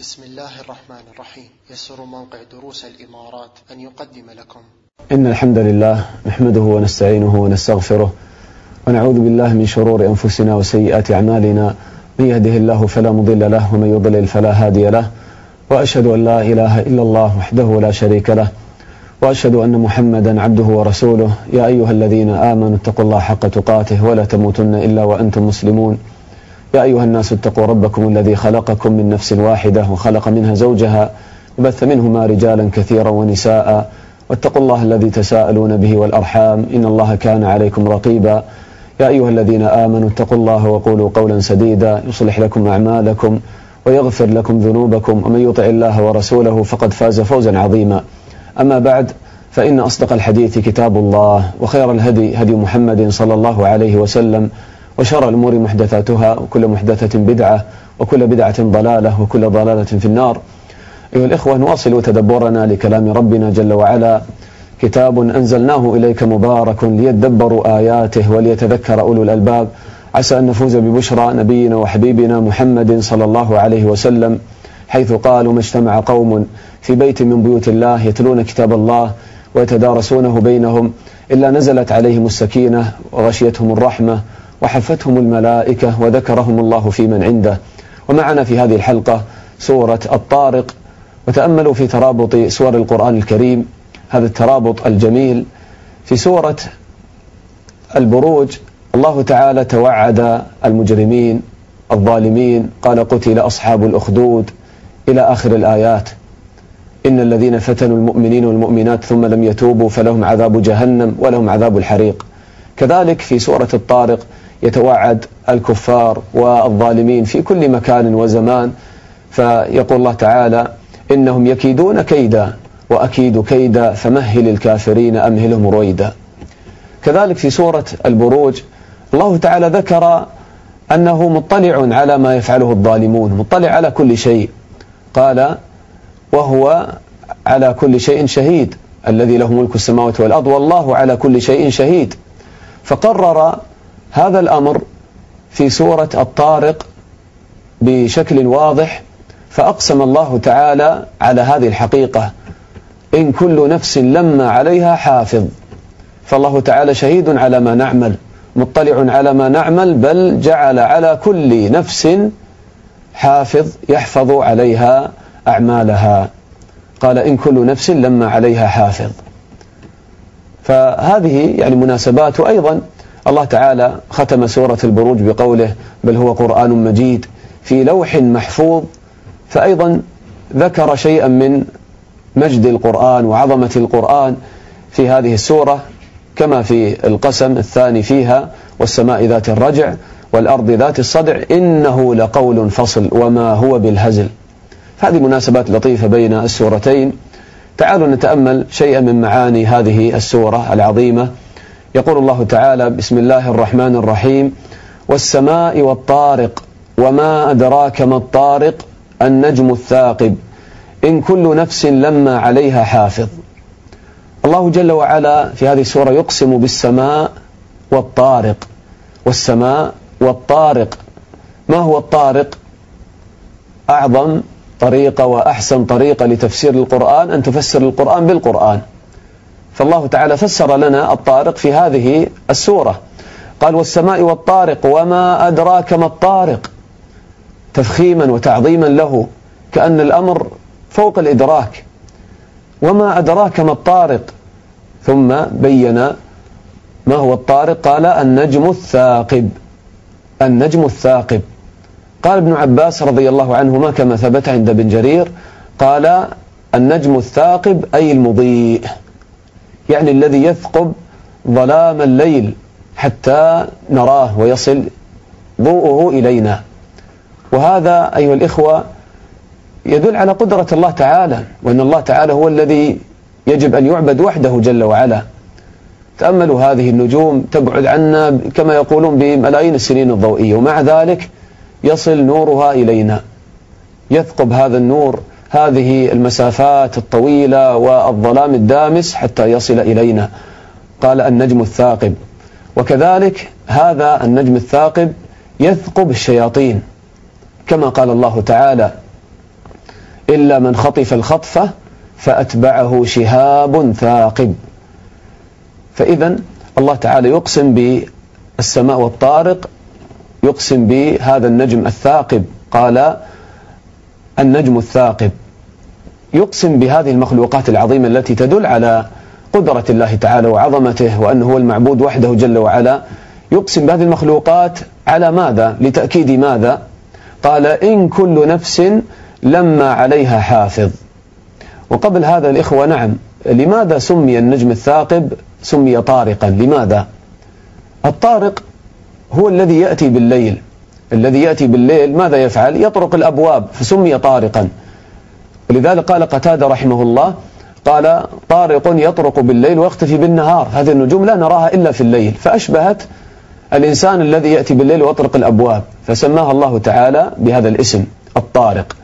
بسم الله الرحمن الرحيم. يسر موقع دروس الإمارات أن يقدم لكم. إن الحمد لله نحمده ونستعينه ونستغفره ونعوذ بالله من شرور أنفسنا وسيئات أعمالنا. من يهده الله فلا مضل له ومن يضلل فلا هادي له. وأشهد أن لا إله إلا الله وحده لا شريك له. وأشهد أن محمدا عبده ورسوله. يا أيها الذين آمنوا اتقوا الله حق تقاته ولا تموتن إلا وأنتم مسلمون. يا أيها الناس اتقوا ربكم الذي خلقكم من نفس واحدة وخلق منها زوجها وبث منهما رجالا كثيرا ونساء واتقوا الله الذي تساءلون به والأرحام إن الله كان عليكم رقيبا يا أيها الذين آمنوا اتقوا الله وقولوا قولا سديدا يصلح لكم أعمالكم ويغفر لكم ذنوبكم ومن يطع الله ورسوله فقد فاز فوزا عظيما أما بعد فإن أصدق الحديث كتاب الله وخير الهدي هدي محمد صلى الله عليه وسلم وشر الأمور محدثاتها وكل محدثة بدعة وكل بدعة ضلالة وكل ضلالة في النار. أيها الإخوة نواصل تدبرنا لكلام ربنا جل وعلا. كتاب أنزلناه إليك مبارك ليدبروا آياته وليتذكر أولو الألباب. عسى أن نفوز ببشرى نبينا وحبيبنا محمد صلى الله عليه وسلم حيث قالوا ما اجتمع قوم في بيت من بيوت الله يتلون كتاب الله ويتدارسونه بينهم إلا نزلت عليهم السكينة وغشيتهم الرحمة وحفتهم الملائكة وذكرهم الله في من عنده. ومعنا في هذه الحلقة سورة الطارق. وتأملوا في ترابط سور القرآن الكريم هذا الترابط الجميل في سورة البروج. الله تعالى توعد المجرمين الظالمين. قال قتل أصحاب الأخدود إلى آخر الآيات. إن الذين فتنوا المؤمنين والمؤمنات ثم لم يتوبوا فلهم عذاب جهنم ولهم عذاب الحريق. كذلك في سورة الطارق يتوعد الكفار والظالمين في كل مكان وزمان. فيقول الله تعالى إنهم يكيدون كيدا وأكيد كيدا فمهل الكافرين أمهلهم رويدا. كذلك في سورة البروج الله تعالى ذكر أنه مطلع على ما يفعله الظالمون مطلع على كل شيء. قال وهو على كل شيء شهيد الذي له ملك السماوات والأرض والله على كل شيء شهيد. فقرر هذا الأمر في سورة الطارق بشكل واضح فأقسم الله تعالى على هذه الحقيقة. إن كل نفس لما عليها حافظ. فالله تعالى شهيد على ما نعمل مطلع على ما نعمل بل جعل على كل نفس حافظ يحفظ عليها أعمالها. قال إن كل نفس لما عليها حافظ. فهذه يعني مناسبات أيضا الله تعالى ختم سورة البروج بقوله بل هو قرآن مجيد في لوح محفوظ فأيضا ذكر شيئا من مجد القرآن وعظمة القرآن في هذه السورة كما في القسم الثاني فيها والسماء ذات الرجع والأرض ذات الصدع إنه لقول فصل وما هو بالهزل. هذه مناسبات لطيفة بين السورتين. تعالوا نتأمل شيئا من معاني هذه السورة العظيمة. يقول الله تعالى بسم الله الرحمن الرحيم والسماء والطارق وما أدراك ما الطارق النجم الثاقب إن كل نفس لما عليها حافظ الله جل وعلا في هذه السورة يقسم بالسماء والطارق والسماء والطارق ما هو الطارق؟ أعظم طريقة وأحسن طريقة لتفسير القرآن أن تفسر القرآن بالقرآن فالله تعالى فسر لنا الطارق في هذه السورة. قال والسماء والطارق وما أدراك ما الطارق. تفخيما وتعظيما له كأن الأمر فوق الإدراك. وما أدراك ما الطارق. ثم بين ما هو الطارق قال النجم الثاقب. النجم الثاقب. قال ابن عباس رضي الله عنهما كما ثبت عند ابن جرير قال النجم الثاقب أي المضيء. يعني الذي يثقب ظلام الليل حتى نراه ويصل ضوءه إلينا. وهذا أيها الإخوة يدل على قدرة الله تعالى وأن الله تعالى هو الذي يجب أن يعبد وحده جل وعلا. تأملوا هذه النجوم تبعد عنا كما يقولون بملايين السنين الضوئية ومع ذلك يصل نورها إلينا. يثقب هذا النور هذه المسافات الطويلة والظلام الدامس حتى يصل إلينا. قال النجم الثاقب. وكذلك هذا النجم الثاقب يثقب الشياطين. كما قال الله تعالى إلا من خطف الخطفة فأتبعه شهاب ثاقب. فإذا الله تعالى يقسم بالسماء والطارق يقسم بهذا النجم الثاقب. قال النجم الثاقب. يقسم بهذه المخلوقات العظيمة التي تدل على قدرة الله تعالى وعظمته وأنه هو المعبود وحده جل وعلا يقسم بهذه المخلوقات على ماذا؟ لتأكيد ماذا؟ قال إن كل نفس لما عليها حافظ. وقبل هذا الإخوة نعم لماذا سمي النجم الثاقب سمي طارقا؟ لماذا؟ الطارق هو الذي يأتي بالليل. الذي يأتي بالليل ماذا يفعل؟ يطرق الأبواب فسمي طارقا. ولذلك قال قتادة رحمه الله قال طارق يطرق بالليل ويختفي بالنهار. هذه النجوم لا نراها إلا في الليل فأشبهت الإنسان الذي يأتي بالليل ويطرق الأبواب فسماها الله تعالى بهذا الاسم الطارق.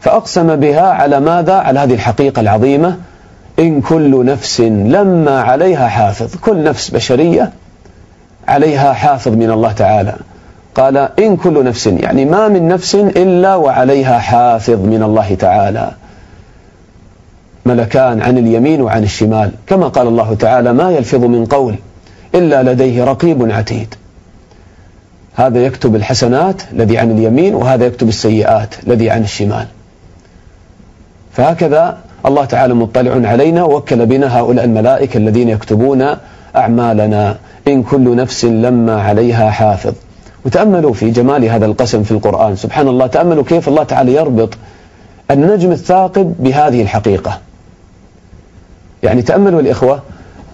فأقسم بها على ماذا؟ على هذه الحقيقة العظيمة إن كل نفس لما عليها حافظ كل نفس بشرية عليها حافظ من الله تعالى. قال إن كل نفس يعني ما من نفس إلا وعليها حافظ من الله تعالى. ملكان عن اليمين وعن الشمال. كما قال الله تعالى ما يلفظ من قول إلا لديه رقيب عتيد. هذا يكتب الحسنات الذي عن اليمين وهذا يكتب السيئات الذي عن الشمال. فهكذا الله تعالى مطلع علينا ووكل بنا هؤلاء الملائكة الذين يكتبون أعمالنا. إن كل نفس لما عليها حافظ. وتأملوا في جمال هذا القسم في القرآن. سبحان الله تأملوا كيف الله تعالى يربط النجم الثاقب بهذه الحقيقة. يعني تأملوا الإخوة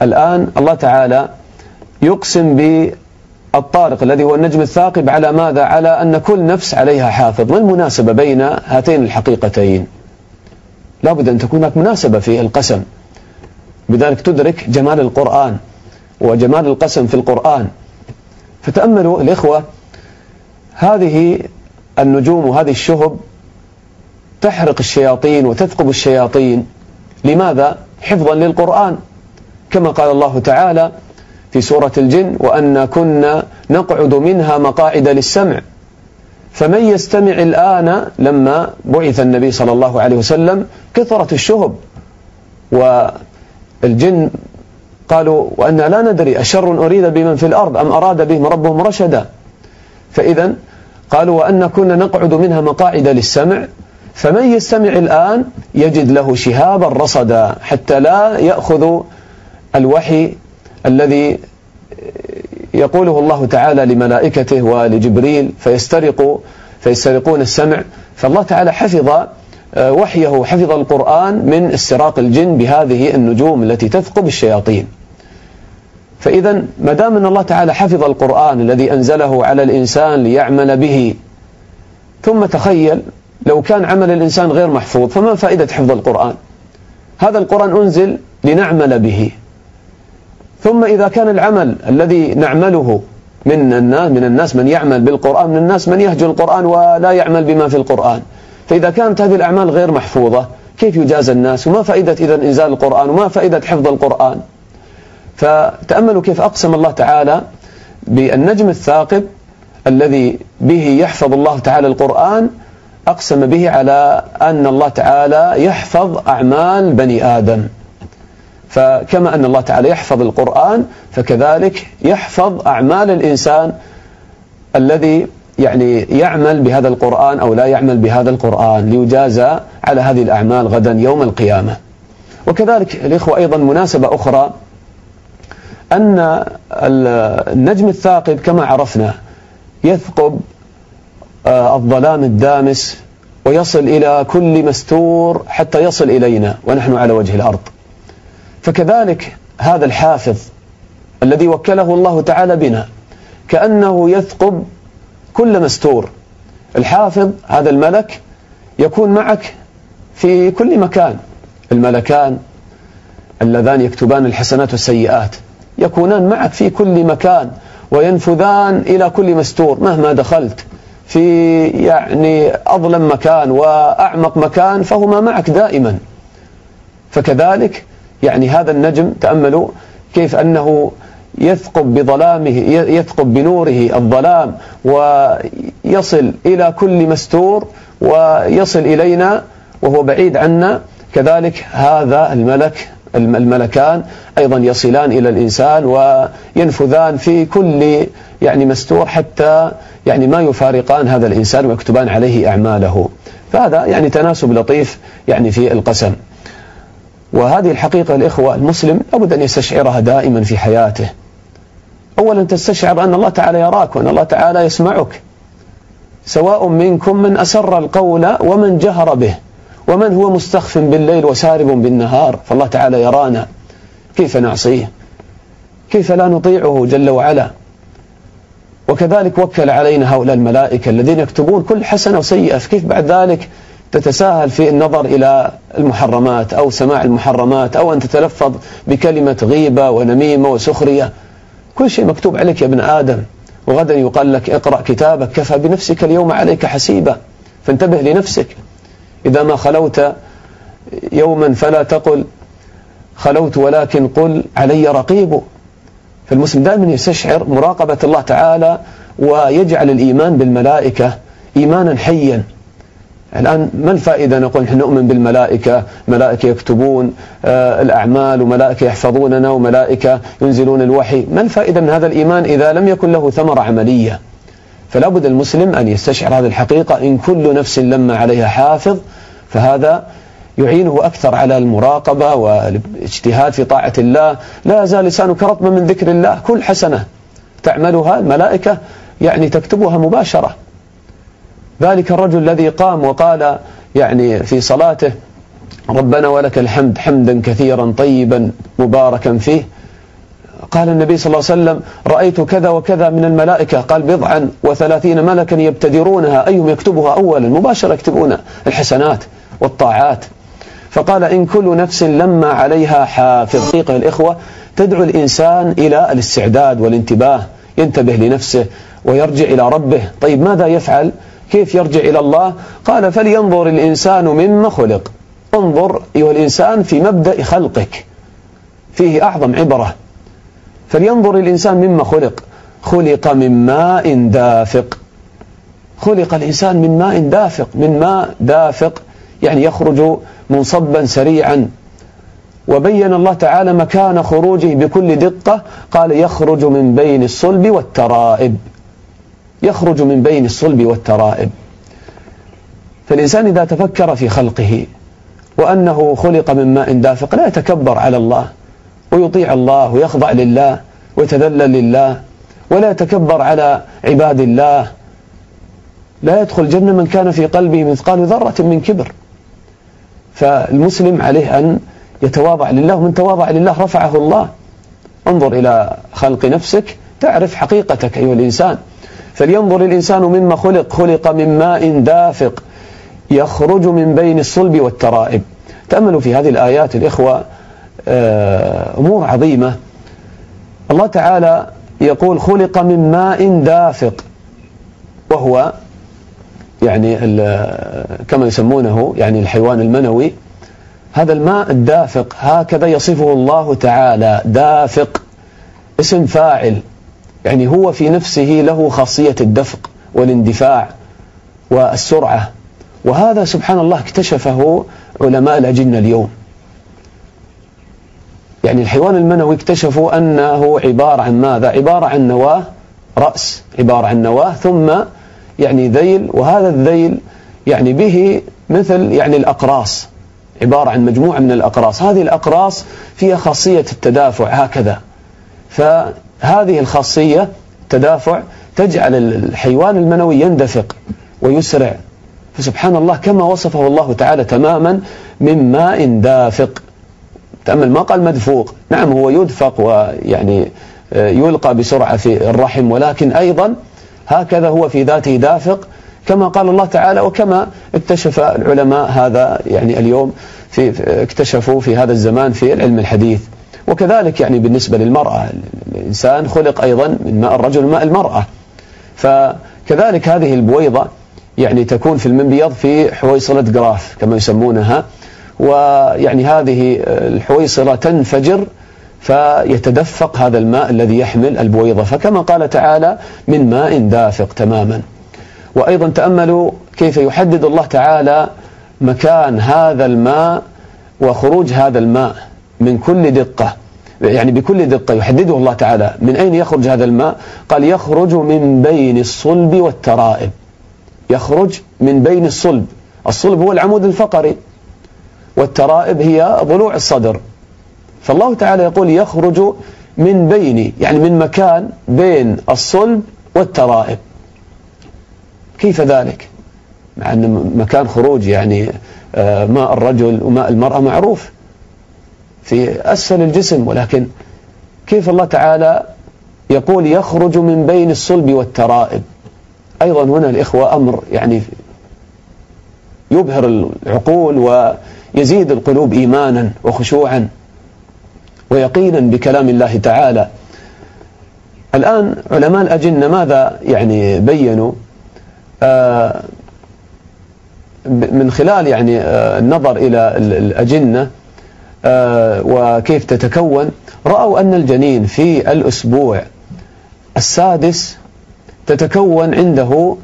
الآن الله تعالى يقسم بالطارق الذي هو النجم الثاقب على ماذا؟ على أن كل نفس عليها حافظ. ما المناسبة بين هاتين الحقيقتين؟ لابد أن تكون هناك مناسبة في القسم. بذلك تدرك جمال القرآن وجمال القسم في القرآن. فتأملوا الإخوة هذه النجوم وهذه الشهب تحرق الشياطين وتثقب الشياطين. لماذا؟ حفظا للقرآن. كما قال الله تعالى في سورة الجن وأن كنا نقعد منها مقاعد للسمع فمن يستمع الآن لما بعث النبي صلى الله عليه وسلم؟ كثرت الشهب. والجن قالوا وأن لا ندري أشر أريد بمن في الأرض أم أراد بهم ربهم رشدا. فإذا قالوا وأن كنا نقعد منها مقاعد للسمع فمن يستمع الآن يجد له شهابا رصدا حتى لا يأخذ الوحي الذي يقوله الله تعالى لملائكته ولجبريل فيسترقوا فيسترقون السمع. فالله تعالى حفظ وحيه حفظ القرآن من استراق الجن بهذه النجوم التي تثقب الشياطين. فإذا ما دام أن الله تعالى حفظ القرآن الذي أنزله على الإنسان ليعمل به ثم تخيل لو كان عمل الإنسان غير محفوظ فما فائدة حفظ القرآن؟ هذا القرآن أنزل لنعمل به. ثم إذا كان العمل الذي نعمله من الناس من الناس من يعمل بالقرآن من الناس من يهجر القرآن ولا يعمل بما في القرآن. فإذا كانت هذه الأعمال غير محفوظة كيف يجازى الناس؟ وما فائدة إذا إنزال القرآن؟ وما فائدة حفظ القرآن؟ فتأملوا كيف أقسم الله تعالى بالنجم الثاقب الذي به يحفظ الله تعالى القرآن أقسم به على أن الله تعالى يحفظ أعمال بني آدم. فكما أن الله تعالى يحفظ القرآن فكذلك يحفظ أعمال الإنسان الذي يعني يعمل بهذا القرآن أو لا يعمل بهذا القرآن ليجازى على هذه الأعمال غدا يوم القيامة. وكذلك الإخوة أيضا مناسبة أخرى أن النجم الثاقب كما عرفنا يثقب آه، الظلام الدامس ويصل إلى كل مستور حتى يصل إلينا ونحن على وجه الأرض. فكذلك هذا الحافظ الذي وكله الله تعالى بنا كأنه يثقب كل مستور الحافظ هذا الملك يكون معك في كل مكان. الملكان اللذان يكتبان الحسنات والسيئات يكونان معك في كل مكان وينفذان إلى كل مستور. مهما دخلت في يعني أظلم مكان وأعمق مكان فهما معك دائما. فكذلك يعني هذا النجم تأملوا كيف أنه يثقب بظلامه يثقب بنوره الظلام ويصل إلى كل مستور ويصل إلينا وهو بعيد عنا. كذلك هذا الملك الملكان أيضا يصلان إلى الإنسان وينفذان في كل يعني مستور حتى يعني ما يفارقان هذا الإنسان ويكتبان عليه أعماله. فهذا يعني تناسب لطيف يعني في القسم. وهذه الحقيقة الإخوة المسلم لابد أن يستشعرها دائما في حياته. أولا تستشعر أن الله تعالى يراك وأن الله تعالى يسمعك. سواء منكم من أسر القول ومن جهر به ومن هو مستخف بالليل وسارب بالنهار فالله تعالى يرانا. كيف نعصيه؟ كيف لا نطيعه جل وعلا؟ وكذلك وكل علينا هؤلاء الملائكة الذين يكتبون كل حسنة وسيئة كيف بعد ذلك تتساهل في النظر إلى المحرمات أو سماع المحرمات أو أن تتلفظ بكلمة غيبة ونميمة وسخرية؟ كل شيء مكتوب عليك يا ابن آدم. وغدا يقال لك اقرأ كتابك كفى بنفسك اليوم عليك حسيبا. فانتبه لنفسك. إذا ما خلوت يوما فلا تقل خلوت ولكن قل علي رقيب. فالمسلم دائما يستشعر مراقبة الله تعالى ويجعل الإيمان بالملائكة إيمانا حيا. الآن ما الفائدة نقول نحن نؤمن بالملائكة ملائكة يكتبون آه الأعمال وملائكة يحفظوننا وملائكة ينزلون الوحي. ما الفائدة من هذا الإيمان إذا لم يكن له ثمرة عملية؟ فلا بد المسلم أن يستشعر هذه الحقيقة. إن كل نفس لما عليها حافظ فهذا يعينه أكثر على المراقبة والاجتهاد في طاعة الله. لا يزال لسانك رطبا من ذكر الله. كل حسنة تعملها الملائكة يعني تكتبها مباشرة. ذلك الرجل الذي قام وقال يعني في صلاته ربنا ولك الحمد حمدا كثيرا طيبا مباركا فيه. قال النبي صلى الله عليه وسلم رأيت كذا وكذا من الملائكة. قال بضعا وثلاثين ملكا يبتدرونها أيهم يكتبها أولا؟ مباشرة يكتبون الحسنات والطاعات. فقال إن كل نفس لما عليها حافظ. حقيقة الإخوة تدعو الإنسان إلى الاستعداد والانتباه ينتبه لنفسه ويرجع إلى ربه. طيب ماذا يفعل؟ كيف يرجع إلى الله؟ قال فلينظر الإنسان مما خلق. انظر أيها الإنسان في مبدأ خلقك. فيه أعظم عبرة. فلينظر الإنسان مما خلق. خلق من ماء دافق. خلق الإنسان من ماء دافق. من ماء دافق يعني يخرج منصبا سريعا. وبين الله تعالى مكان خروجه بكل دقة. قال يخرج من بين الصلب والترائب. يخرج من بين الصلب والترائب. فالإنسان إذا تفكر في خلقه وأنه خلق من ماء دافق لا يتكبر على الله ويطيع الله ويخضع لله ويتذلل لله ولا يتكبر على عباد الله. لا يدخل الجنة من كان في قلبه مثقال ذرة من كبر. فالمسلم عليه أن يتواضع لله ومن تواضع لله رفعه الله. انظر إلى خلق نفسك تعرف حقيقتك أيها الإنسان. فلينظر الإنسان مما خلق خلق من ماء دافق يخرج من بين الصلب والترائب. تأملوا في هذه الآيات الإخوة آه، أمور عظيمة. الله تعالى يقول خلق من ماء دافق وهو يعني كما يسمونه يعني الحيوان المنوي. هذا الماء الدافق هكذا يصفه الله تعالى دافق اسم فاعل. يعني هو في نفسه له خاصية الدفق والاندفاع والسرعة. وهذا سبحان الله اكتشفه علماء الأجنة اليوم. يعني الحيوان المنوي اكتشفوا أنه عبارة عن ماذا؟ عبارة عن نواة رأس عبارة عن نواة ثم يعني ذيل وهذا الذيل يعني به مثل يعني الأقراص عبارة عن مجموعة من الأقراص. هذه الأقراص فيها خاصية التدافع هكذا. فهذه الخاصية تدافع تجعل الحيوان المنوي يندفق ويسرع. فسبحان الله كما وصفه الله تعالى تماما من ماء دافق. تأمل ما قال مدفوق. نعم هو يدفق ويعني آه، يلقى بسرعة في الرحم ولكن أيضا هكذا هو في ذاته دافق كما قال الله تعالى وكما اكتشف العلماء هذا يعني اليوم في اكتشفوا في هذا الزمان في العلم الحديث. وكذلك يعني بالنسبة للمرأة. الإنسان خلق أيضا من ماء الرجل ماء المرأة. فكذلك هذه البويضة يعني تكون في المنبيض في حويصلة جراف كما يسمونها. ويعني هذه الحويصلة تنفجر فيتدفق هذا الماء الذي يحمل البويضة. فكما قال تعالى من ماء دافق تماما. وأيضا تأملوا كيف يحدد الله تعالى مكان هذا الماء وخروج هذا الماء. من كل دقة يعني بكل دقة يحدده الله تعالى. من أين يخرج هذا الماء؟ قال يخرج من بين الصلب والترائب. يخرج من بين الصلب. الصلب هو العمود الفقري والترائب هي ضلوع الصدر. فالله تعالى يقول يخرج من بين يعني من مكان بين الصلب والترائب. كيف ذلك؟ مع أن مكان خروج يعني آه، ماء الرجل وماء المرأة معروف. في أسفل الجسم ولكن كيف الله تعالى يقول يخرج من بين الصلب والترائب؟ أيضا هنا الإخوة أمر يعني يبهر العقول ويزيد القلوب إيمانا وخشوعا ويقينا بكلام الله تعالى. الآن علماء الأجنة ماذا يعني بينوا؟ آه من خلال يعني آه النظر إلى الأجنة وكيف تتكون. رأوا أن الجنين في الأسبوع السادس تتكون عنده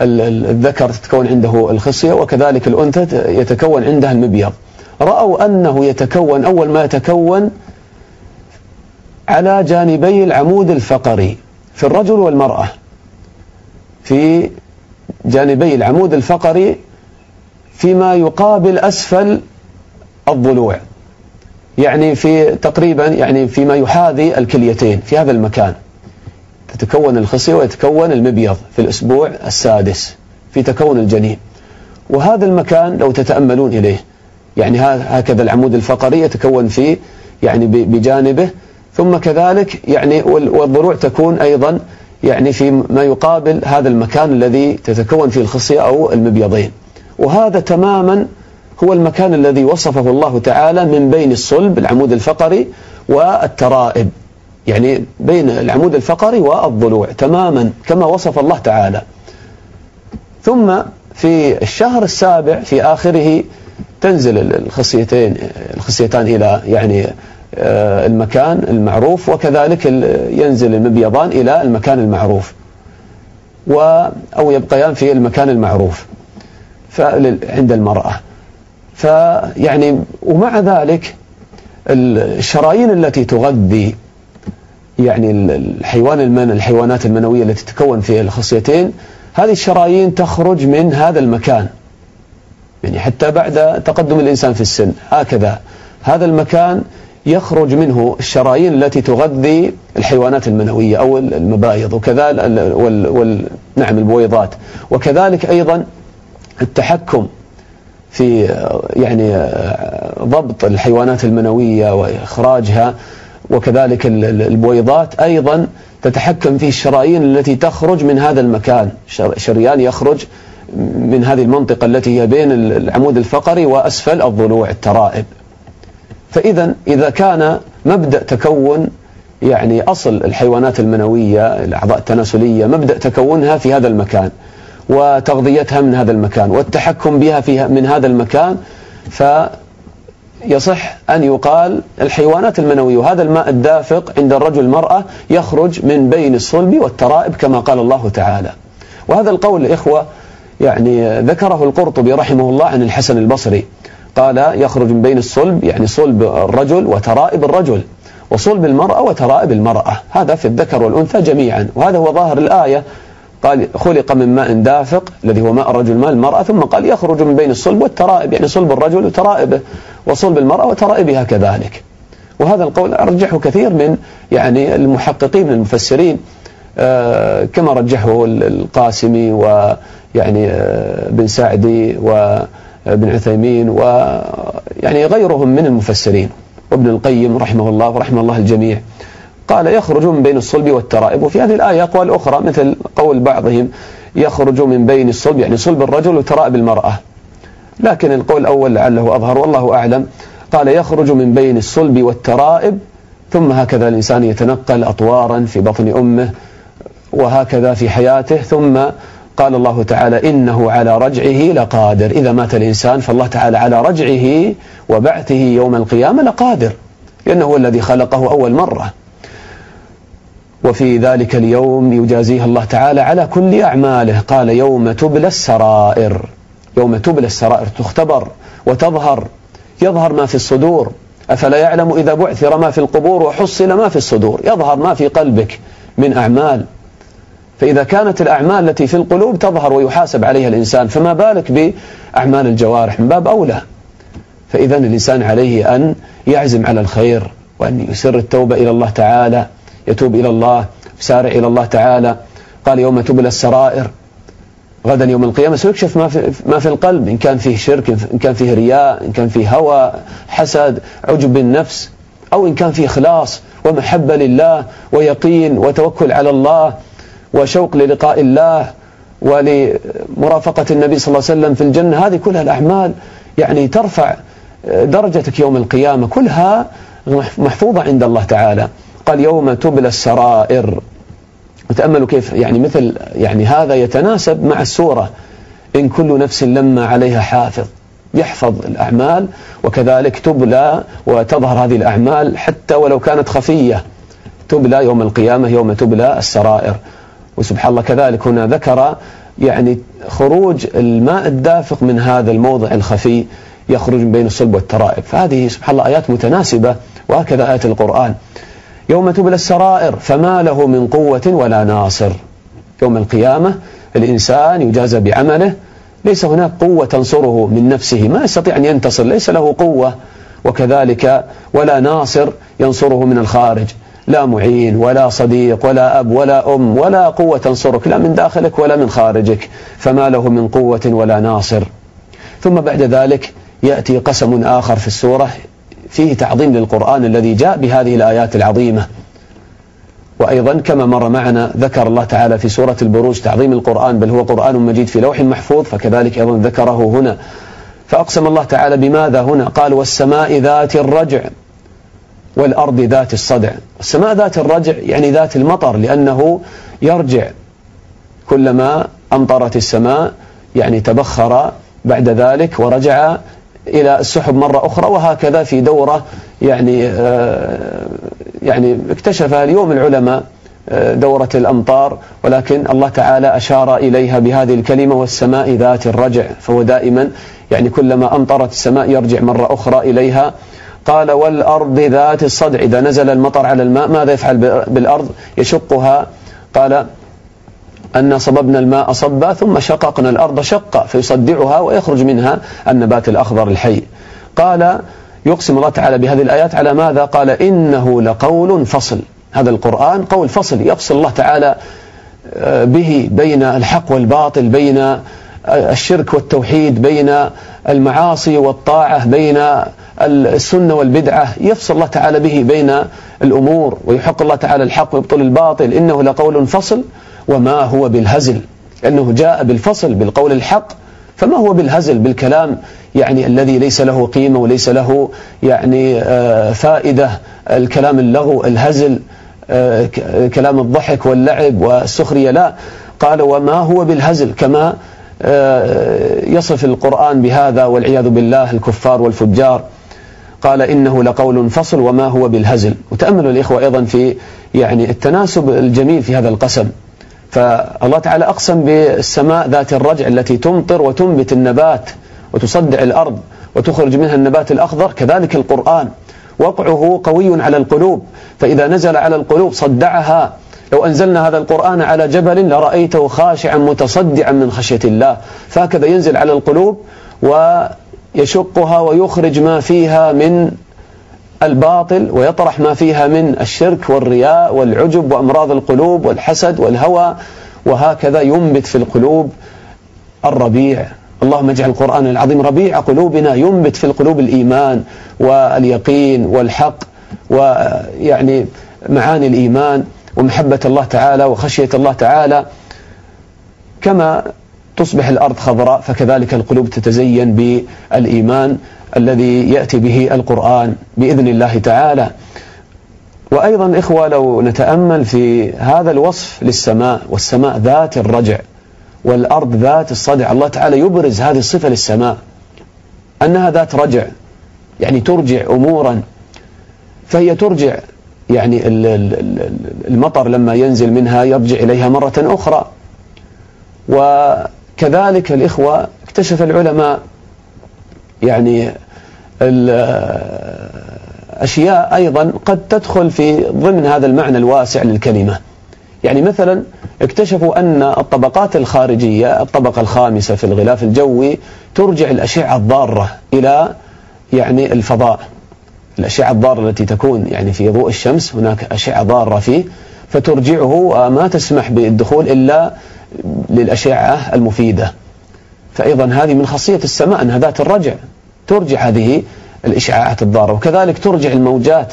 الذكر تتكون عنده الخصية وكذلك الأنثى يتكون عندها المبيض. رأوا أنه يتكون أول ما يتكون على جانبي العمود الفقري في الرجل والمرأة. في جانبي العمود الفقري فيما يقابل أسفل الضلوع. يعني في تقريبا يعني فيما يحاذي الكليتين في هذا المكان. تتكون الخصية ويتكون المبيض في الأسبوع السادس في تكون الجنين. وهذا المكان لو تتأملون إليه يعني هكذا العمود الفقري يتكون فيه يعني بجانبه. ثم كذلك يعني والضلوع تكون أيضا يعني في ما يقابل هذا المكان الذي تتكون فيه الخصية أو المبيضين. وهذا تماما هو المكان الذي وصفه الله تعالى من بين الصلب العمود الفقري والترائب. يعني بين العمود الفقري والضلوع تماما كما وصف الله تعالى. ثم في الشهر السابع في آخره تنزل الخصيتين الخصيتان إلى يعني آه، المكان المعروف وكذلك ينزل المبيضان إلى المكان المعروف و أو يبقيان في المكان المعروف. عند المرأة. فيعني ومع ذلك الشرايين التي تغذي يعني الحيوان المن الحيوانات المنوية التي تتكون في الخصيتين هذه الشرايين تخرج من هذا المكان. يعني حتى بعد تقدم الإنسان في السن هكذا. هذا المكان يخرج منه الشرايين التي تغذي الحيوانات المنوية أو المبايض وكذلك وال وال نعم البويضات. وكذلك أيضا التحكم في يعني ضبط الحيوانات المنوية وإخراجها وكذلك البويضات أيضا تتحكم في الشرايين التي تخرج من هذا المكان. شريان يخرج من هذه المنطقة التي هي بين العمود الفقري وأسفل الضلوع الترائب. فإذا إذا كان مبدأ تكون يعني أصل الحيوانات المنوية الأعضاء التناسلية مبدأ تكونها في هذا المكان. وتغذيتها من هذا المكان والتحكم بها فيها من هذا المكان فيصح أن يقال الحيوانات المنوية. وهذا الماء الدافق عند الرجل المرأة يخرج من بين الصلب والترائب كما قال الله تعالى. وهذا القول الإخوة يعني ذكره القرطبي رحمه الله عن الحسن البصري. قال يخرج من بين الصلب يعني صلب الرجل وترائب الرجل وصلب المرأة وترائب المرأة. هذا في الذكر والأنثى جميعا. وهذا هو ظاهر الآية قال خلق من ماء دافق الذي هو ماء الرجل ماء المرأة ثم قال يخرج من بين الصلب والترائب يعني صلب الرجل وترائبه وصلب المرأة وترائبها كذلك. وهذا القول أرجحه كثير من يعني المحققين من المفسرين آه كما رجحه القاسمي ويعني آه بن سعدي وابن عثيمين ويعني غيرهم من المفسرين. وابن القيم رحمه الله ورحمة الله الجميع. قال يخرج من بين الصلب والترائب. وفي هذه الآية أقوال أخرى مثل قول بعضهم يخرج من بين الصلب يعني صلب الرجل وترائب المرأة. لكن القول الأول لعله أظهر والله أعلم. قال يخرج من بين الصلب والترائب ثم هكذا الإنسان يتنقل أطوارا في بطن أمه وهكذا في حياته ثم قال الله تعالى إنه على رجعه لقادر. إذا مات الإنسان فالله تعالى على رجعه وبعثه يوم القيامة لقادر لأنه هو الذي خلقه أول مرة. وفي ذلك اليوم يجازيه الله تعالى على كل أعماله. قال يوم تبلى السرائر. يوم تبلى السرائر. تختبر وتظهر. يظهر ما في الصدور. أفلا يعلم إذا بعثر ما في القبور وحصل ما في الصدور؟ يظهر ما في قلبك من أعمال. فإذا كانت الأعمال التي في القلوب تظهر ويحاسب عليها الإنسان فما بالك بأعمال الجوارح؟ من باب أولى. فإذا الإنسان عليه أن يعزم على الخير وأن يسر التوبة إلى الله تعالى. يتوب إلى الله يسارع إلى الله تعالى. قال يوم تبلى السرائر غدا يوم القيامة. سيكشف ما في, ما في القلب. إن كان فيه شرك إن كان فيه رياء إن كان فيه هوى حسد عجب بالنفس أو إن كان فيه إخلاص ومحبة لله ويقين وتوكل على الله وشوق للقاء الله ولمرافقة النبي صلى الله عليه وسلم في الجنة. هذه كلها الأعمال يعني ترفع درجتك يوم القيامة. كلها محفوظة عند الله تعالى. قال يوم تبلى السرائر. وتأملوا كيف يعني مثل يعني هذا يتناسب مع السورة. إن كل نفس لما عليها حافظ. يحفظ الأعمال وكذلك تبلى وتظهر هذه الأعمال حتى ولو كانت خفية. تبلى يوم القيامة يوم تبلى السرائر. وسبحان الله كذلك هنا ذكر يعني خروج الماء الدافق من هذا الموضع الخفي يخرج من بين الصلب والترائب. فهذه سبحان الله آيات متناسبة وهكذا آيات القرآن. يوم تبلى السرائر فما له من قوة ولا ناصر. يوم القيامة الإنسان يجازى بعمله ليس هناك قوة تنصره من نفسه. ما يستطيع أن ينتصر ليس له قوة. وكذلك ولا ناصر ينصره من الخارج. لا معين ولا صديق ولا أب ولا أم ولا قوة تنصرك لا من داخلك ولا من خارجك. فما له من قوة ولا ناصر. ثم بعد ذلك يأتي قسم آخر في السورة فيه تعظيم للقرآن الذي جاء بهذه الآيات العظيمة. وأيضا كما مر معنا ذكر الله تعالى في سورة البروج تعظيم القرآن بل هو قرآن مجيد في لوح محفوظ فكذلك أيضا ذكره هنا. فأقسم الله تعالى بماذا هنا؟ قال والسماء ذات الرجع والأرض ذات الصدع. السماء ذات الرجع يعني ذات المطر لأنه يرجع. كلما أمطرت السماء يعني تبخر بعد ذلك ورجع إلى السحب مرة أخرى وهكذا في دورة يعني آه، يعني اكتشفها اليوم العلماء آه، دورة الأمطار ولكن الله تعالى أشار إليها بهذه الكلمة والسماء ذات الرجع فهو دائما يعني كلما أمطرت السماء يرجع مرة أخرى إليها. قال والأرض ذات الصدع إذا نزل المطر على الماء ماذا يفعل بالأرض؟ يشقها. قال أن صببنا الماء صبا ثم شققنا الأرض شقا فيصدعها ويخرج منها النبات الأخضر الحي. قال يقسم الله تعالى بهذه الآيات على ماذا؟ قال إنه لقول فصل. هذا القرآن قول فصل يفصل الله تعالى آه، به بين الحق والباطل بين آه، الشرك والتوحيد بين المعاصي والطاعة بين السنة والبدعة. يفصل الله تعالى به بين الأمور ويحق الله تعالى الحق ويبطل الباطل. إنه لقول فصل. وما هو بالهزل. لأنه جاء بالفصل بالقول الحق. فما هو بالهزل بالكلام يعني الذي ليس له قيمة وليس له يعني آه، فائدة. الكلام اللغو الهزل آه، كلام الضحك واللعب والسخرية لا. قال وما هو بالهزل كما آه، يصف القرآن بهذا والعياذ بالله الكفار والفجار. قال إنه لقول فصل وما هو بالهزل. وتأملوا الإخوة أيضا في يعني التناسب الجميل في هذا القسم. فالله تعالى أقسم بالسماء ذات الرجع التي تمطر وتنبت النبات وتصدع الأرض وتخرج منها النبات الأخضر كذلك القرآن. وقعه قوي على القلوب فإذا نزل على القلوب صدعها. لو أنزلنا هذا القرآن على جبل لرأيته خاشعا متصدعا من خشية الله. فهكذا ينزل على القلوب ويشقها ويخرج ما فيها من الباطل ويطرح ما فيها من الشرك والرياء والعجب وأمراض القلوب والحسد والهوى وهكذا ينبت في القلوب الربيع. اللهم اجعل القرآن العظيم ربيع قلوبنا ينبت في القلوب الإيمان واليقين والحق ويعني معاني الإيمان ومحبة الله تعالى وخشية الله تعالى. كما تصبح الأرض خضراء فكذلك القلوب تتزين بالإيمان. الذي يأتي به القرآن بإذن الله تعالى. وأيضا إخوة لو نتأمل في هذا الوصف للسماء والسماء ذات الرجع والأرض ذات الصدع الله تعالى يبرز هذه الصفة للسماء أنها ذات رجع يعني ترجع أمورا. فهي ترجع يعني المطر لما ينزل منها يرجع إليها مرة أخرى. وكذلك الإخوة اكتشف العلماء يعني أشياء أيضا قد تدخل في ضمن هذا المعنى الواسع للكلمة. يعني مثلا اكتشفوا أن الطبقات الخارجية الطبقة الخامسة في الغلاف الجوي ترجع الأشعة الضارة إلى يعني الفضاء. الأشعة الضارة التي تكون يعني في ضوء الشمس هناك أشعة ضارة فيه فترجعه وما تسمح بالدخول إلا للأشعة المفيدة. فأيضا هذه من خاصية السماء أنها ذات الرجع. ترجع هذه الإشعاعات الضارة. وكذلك ترجع الموجات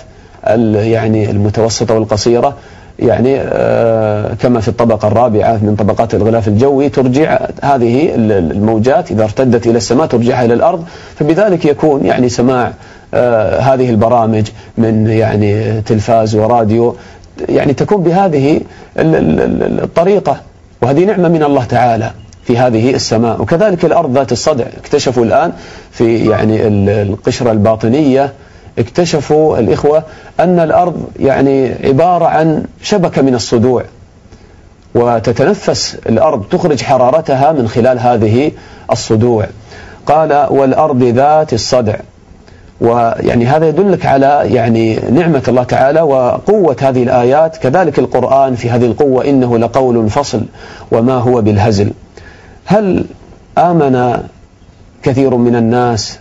يعني المتوسطة والقصيرة. يعني آه، كما في الطبقة الرابعة من طبقات الغلاف الجوي ترجع هذه الموجات إذا ارتدت إلى السماء ترجعها إلى الأرض. فبذلك يكون يعني سماع آه، هذه البرامج من يعني تلفاز وراديو. يعني تكون بهذه الطريقة. وهذه نعمة من الله تعالى. في هذه السماء. وكذلك الأرض ذات الصدع. اكتشفوا الآن في يعني القشرة الباطنية اكتشفوا الإخوة أن الأرض يعني عبارة عن شبكة من الصدوع. وتتنفس الأرض تخرج حرارتها من خلال هذه الصدوع. قال والأرض ذات الصدع. ويعني هذا يدلك على يعني نعمة الله تعالى وقوة هذه الآيات. كذلك القرآن في هذه القوة إنه لقول فصل وما هو بالهزل. هل آمن كثير من الناس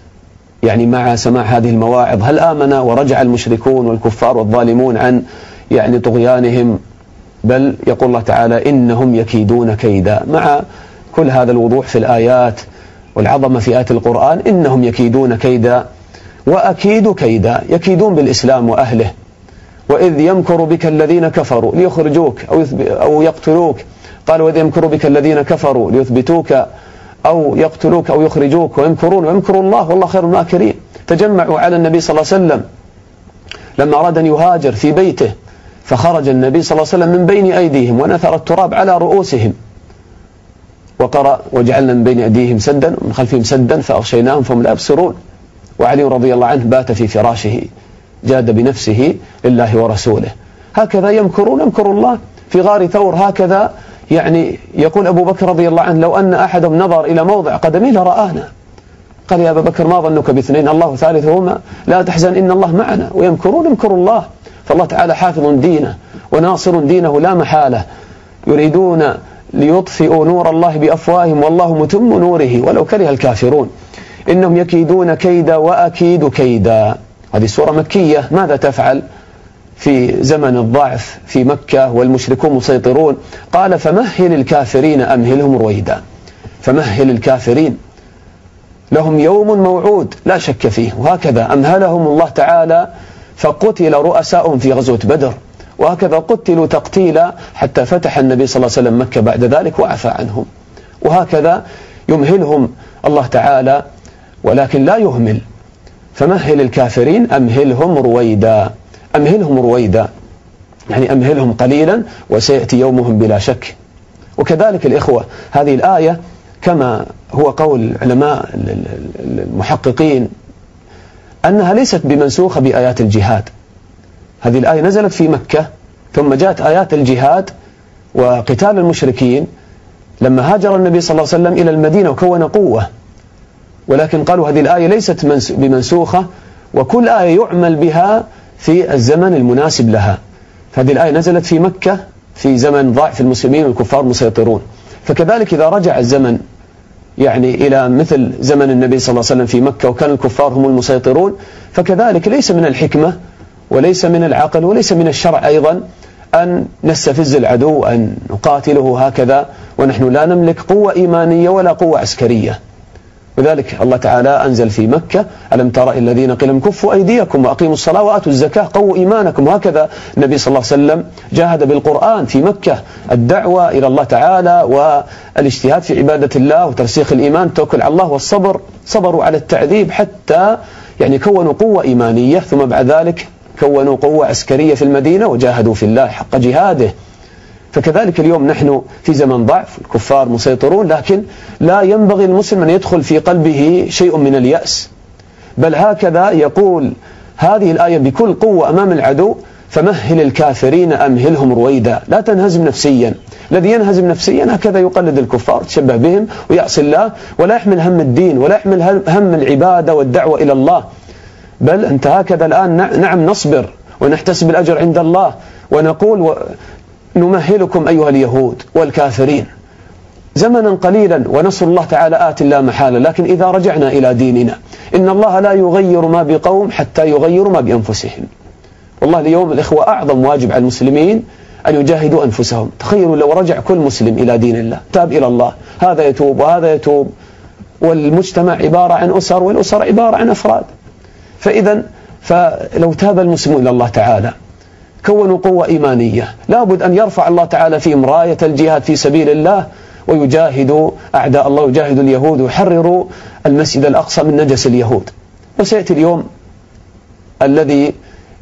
يعني مع سماع هذه المواعظ؟ هل آمن ورجع المشركون والكفار والظالمون عن يعني طغيانهم؟ بل يقول الله تعالى إنهم يكيدون كيدا. مع كل هذا الوضوح في الآيات والعظمة في آيات القرآن إنهم يكيدون كيدا وأكيد كيدا. يكيدون بالإسلام وأهله. وإذ يمكر بك الذين كفروا ليخرجوك أو, أو يقتلوك قال وإذ يمكر بك الذين كفروا ليثبتوك أو يقتلوك أو يخرجوك ويمكرون ويمكر الله والله خير الماكرين. تجمعوا على النبي صلى الله عليه وسلم. لما أراد أن يهاجر في بيته فخرج النبي صلى الله عليه وسلم من بين أيديهم ونثر التراب على رؤوسهم. وقرأ وجعلنا من بين أيديهم سدا ومن خلفهم سدا فأغشيناهم فهم لا يبصرون. وعلي رضي الله عنه بات في فراشه جاد بنفسه لله ورسوله. هكذا يمكرون يمكر الله. في غار ثور هكذا يعني يقول أبو بكر رضي الله عنه لو أن أحدهم نظر إلى موضع قدمه لرآنا. قال يا أبا بكر ما ظنك باثنين؟ الله ثالثهما. لا تحزن إن الله معنا. ويمكرون يمكر الله. فالله تعالى حافظ دينه وناصر دينه لا محالة. يريدون ليطفئوا نور الله بأفواههم والله متم نوره ولو كره الكافرون. إنهم يكيدون كيدا وأكيد كيدا. هذه سورة مكية ماذا تفعل؟ في زمن الضعف في مكة والمشركون مسيطرون. قال فمهل الكافرين أمهلهم رويدا. فمهل الكافرين. لهم يوم موعود لا شك فيه. وهكذا أمهلهم الله تعالى فقتل رؤساؤهم في غزوة بدر. وهكذا قتلوا تقتيلا حتى فتح النبي صلى الله عليه وسلم مكة بعد ذلك وعفى عنهم. وهكذا يمهلهم الله تعالى ولكن لا يهمل. فمهل الكافرين أمهلهم رويدا. أمهلهم رويدا يعني أمهلهم قليلا وسيأتي يومهم بلا شك. وكذلك الإخوة هذه الآية كما هو قول علماء المحققين أنها ليست بمنسوخة بآيات الجهاد. هذه الآية نزلت في مكة ثم جاءت آيات الجهاد وقتال المشركين لما هاجر النبي صلى الله عليه وسلم إلى المدينة وكون قوة. ولكن قالوا هذه الآية ليست بمنسوخة وكل آية يعمل بها في الزمن المناسب لها. فهذه الآية نزلت في مكة في زمن ضعف المسلمين والكفار مسيطرون فكذلك إذا رجع الزمن يعني إلى مثل زمن النبي صلى الله عليه وسلم في مكة وكان الكفار هم المسيطرون فكذلك ليس من الحكمة وليس من العقل وليس من الشرع أيضا أن نستفز العدو أن نقاتله هكذا ونحن لا نملك قوة إيمانية ولا قوة عسكرية. وذلك الله تعالى أنزل في مكة ألم ترى الذين قيل كفوا أيديكم وأقيموا الصلاة وآتوا الزكاة قووا إيمانكم. وهكذا النبي صلى الله عليه وسلم جاهد بالقرآن في مكة. الدعوة إلى الله تعالى والإجتهاد في عبادة الله وترسيخ الإيمان التوكل على الله والصبر. صبروا على التعذيب حتى يعني كونوا قوة إيمانية ثم بعد ذلك كونوا قوة عسكرية في المدينة وجاهدوا في الله حق جهاده. فكذلك اليوم نحن في زمن ضعف الكفار مسيطرون لكن لا ينبغي المسلم أن يدخل في قلبه شيء من اليأس. بل هكذا يقول هذه الآية بكل قوة أمام العدو فمهل الكافرين أمهلهم رويدا. لا تنهزم نفسيا. الذي ينهزم نفسيا هكذا يقلد الكفار تشبه بهم ويعصي الله ولا يحمل هم الدين ولا يحمل هم العبادة والدعوة إلى الله. بل أنت هكذا الآن نعم نصبر ونحتسب الأجر عند الله ونقول نمهلكم أيها اليهود والكافرين. زمنا قليلا ونصر الله تعالى آت لا محالة لكن إذا رجعنا إلى ديننا إن الله لا يغير ما بقوم حتى يغيروا ما بأنفسهم. والله اليوم الإخوة أعظم واجب على المسلمين أن يجاهدوا أنفسهم. تخيلوا لو رجع كل مسلم إلى دين الله تاب إلى الله هذا يتوب وهذا يتوب والمجتمع عبارة عن أسر والأسر عبارة عن أفراد. فإذا فلو تاب المسلمون إلى الله تعالى كونوا قوة إيمانية. لابد أن يرفع الله تعالى فيهم راية الجهاد في سبيل الله ويجاهدوا أعداء الله ويجاهدوا اليهود ويحرروا المسجد الأقصى من نجس اليهود. وسيأتي اليوم الذي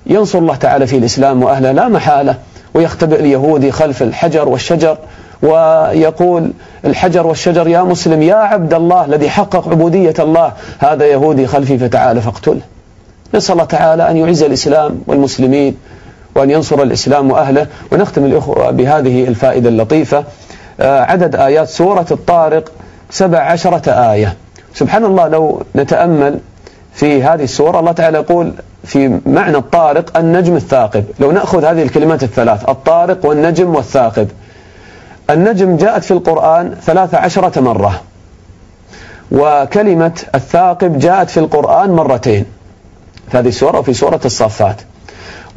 ينصر الله تعالى في الإسلام وأهله لا محالة ويختبئ اليهودي خلف الحجر والشجر ويقول الحجر والشجر يا مسلم يا عبد الله الذي حقق عبودية الله هذا يهودي خلفي فتعال فاقتله. نسأل الله تعالى أن يعز الإسلام والمسلمين وأن ينصر الإسلام وأهله ونختم الإخوة بهذه الفائدة اللطيفة. آه، عدد آيات سورة الطارق سبع عشرة آية. سبحان الله لو نتأمل في هذه السورة الله تعالى يقول في معنى الطارق النجم الثاقب. لو نأخذ هذه الكلمات الثلاث الطارق والنجم والثاقب. النجم جاءت في القرآن ثلاث عشرة مرة. وكلمة الثاقب جاءت في القرآن مرتين. في هذه السورة وفي سورة الصافات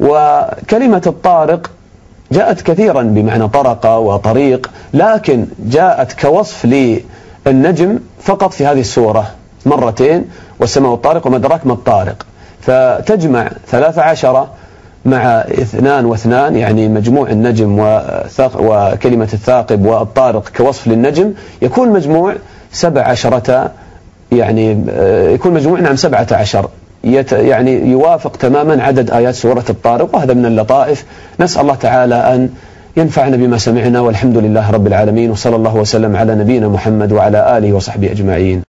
وكلمة الطارق جاءت كثيرا بمعنى طرق وطريق لكن جاءت كوصف للنجم فقط في هذه السورة مرتين والسماء الطارق وما أدراك ما الطارق. فتجمع ثلاث عشرة مع اثنان واثنان يعني مجموع النجم وكلمة الثاقب والطارق كوصف للنجم يكون مجموع سبع عشرة يعني آه، يكون مجموع نعم سبعة عشر. يعني يوافق تماما عدد آيات سورة الطارق وهذا من اللطائف. نسأل الله تعالى أن ينفعنا بما سمعنا والحمد لله رب العالمين وصلى الله وسلم على نبينا محمد وعلى آله وصحبه أجمعين.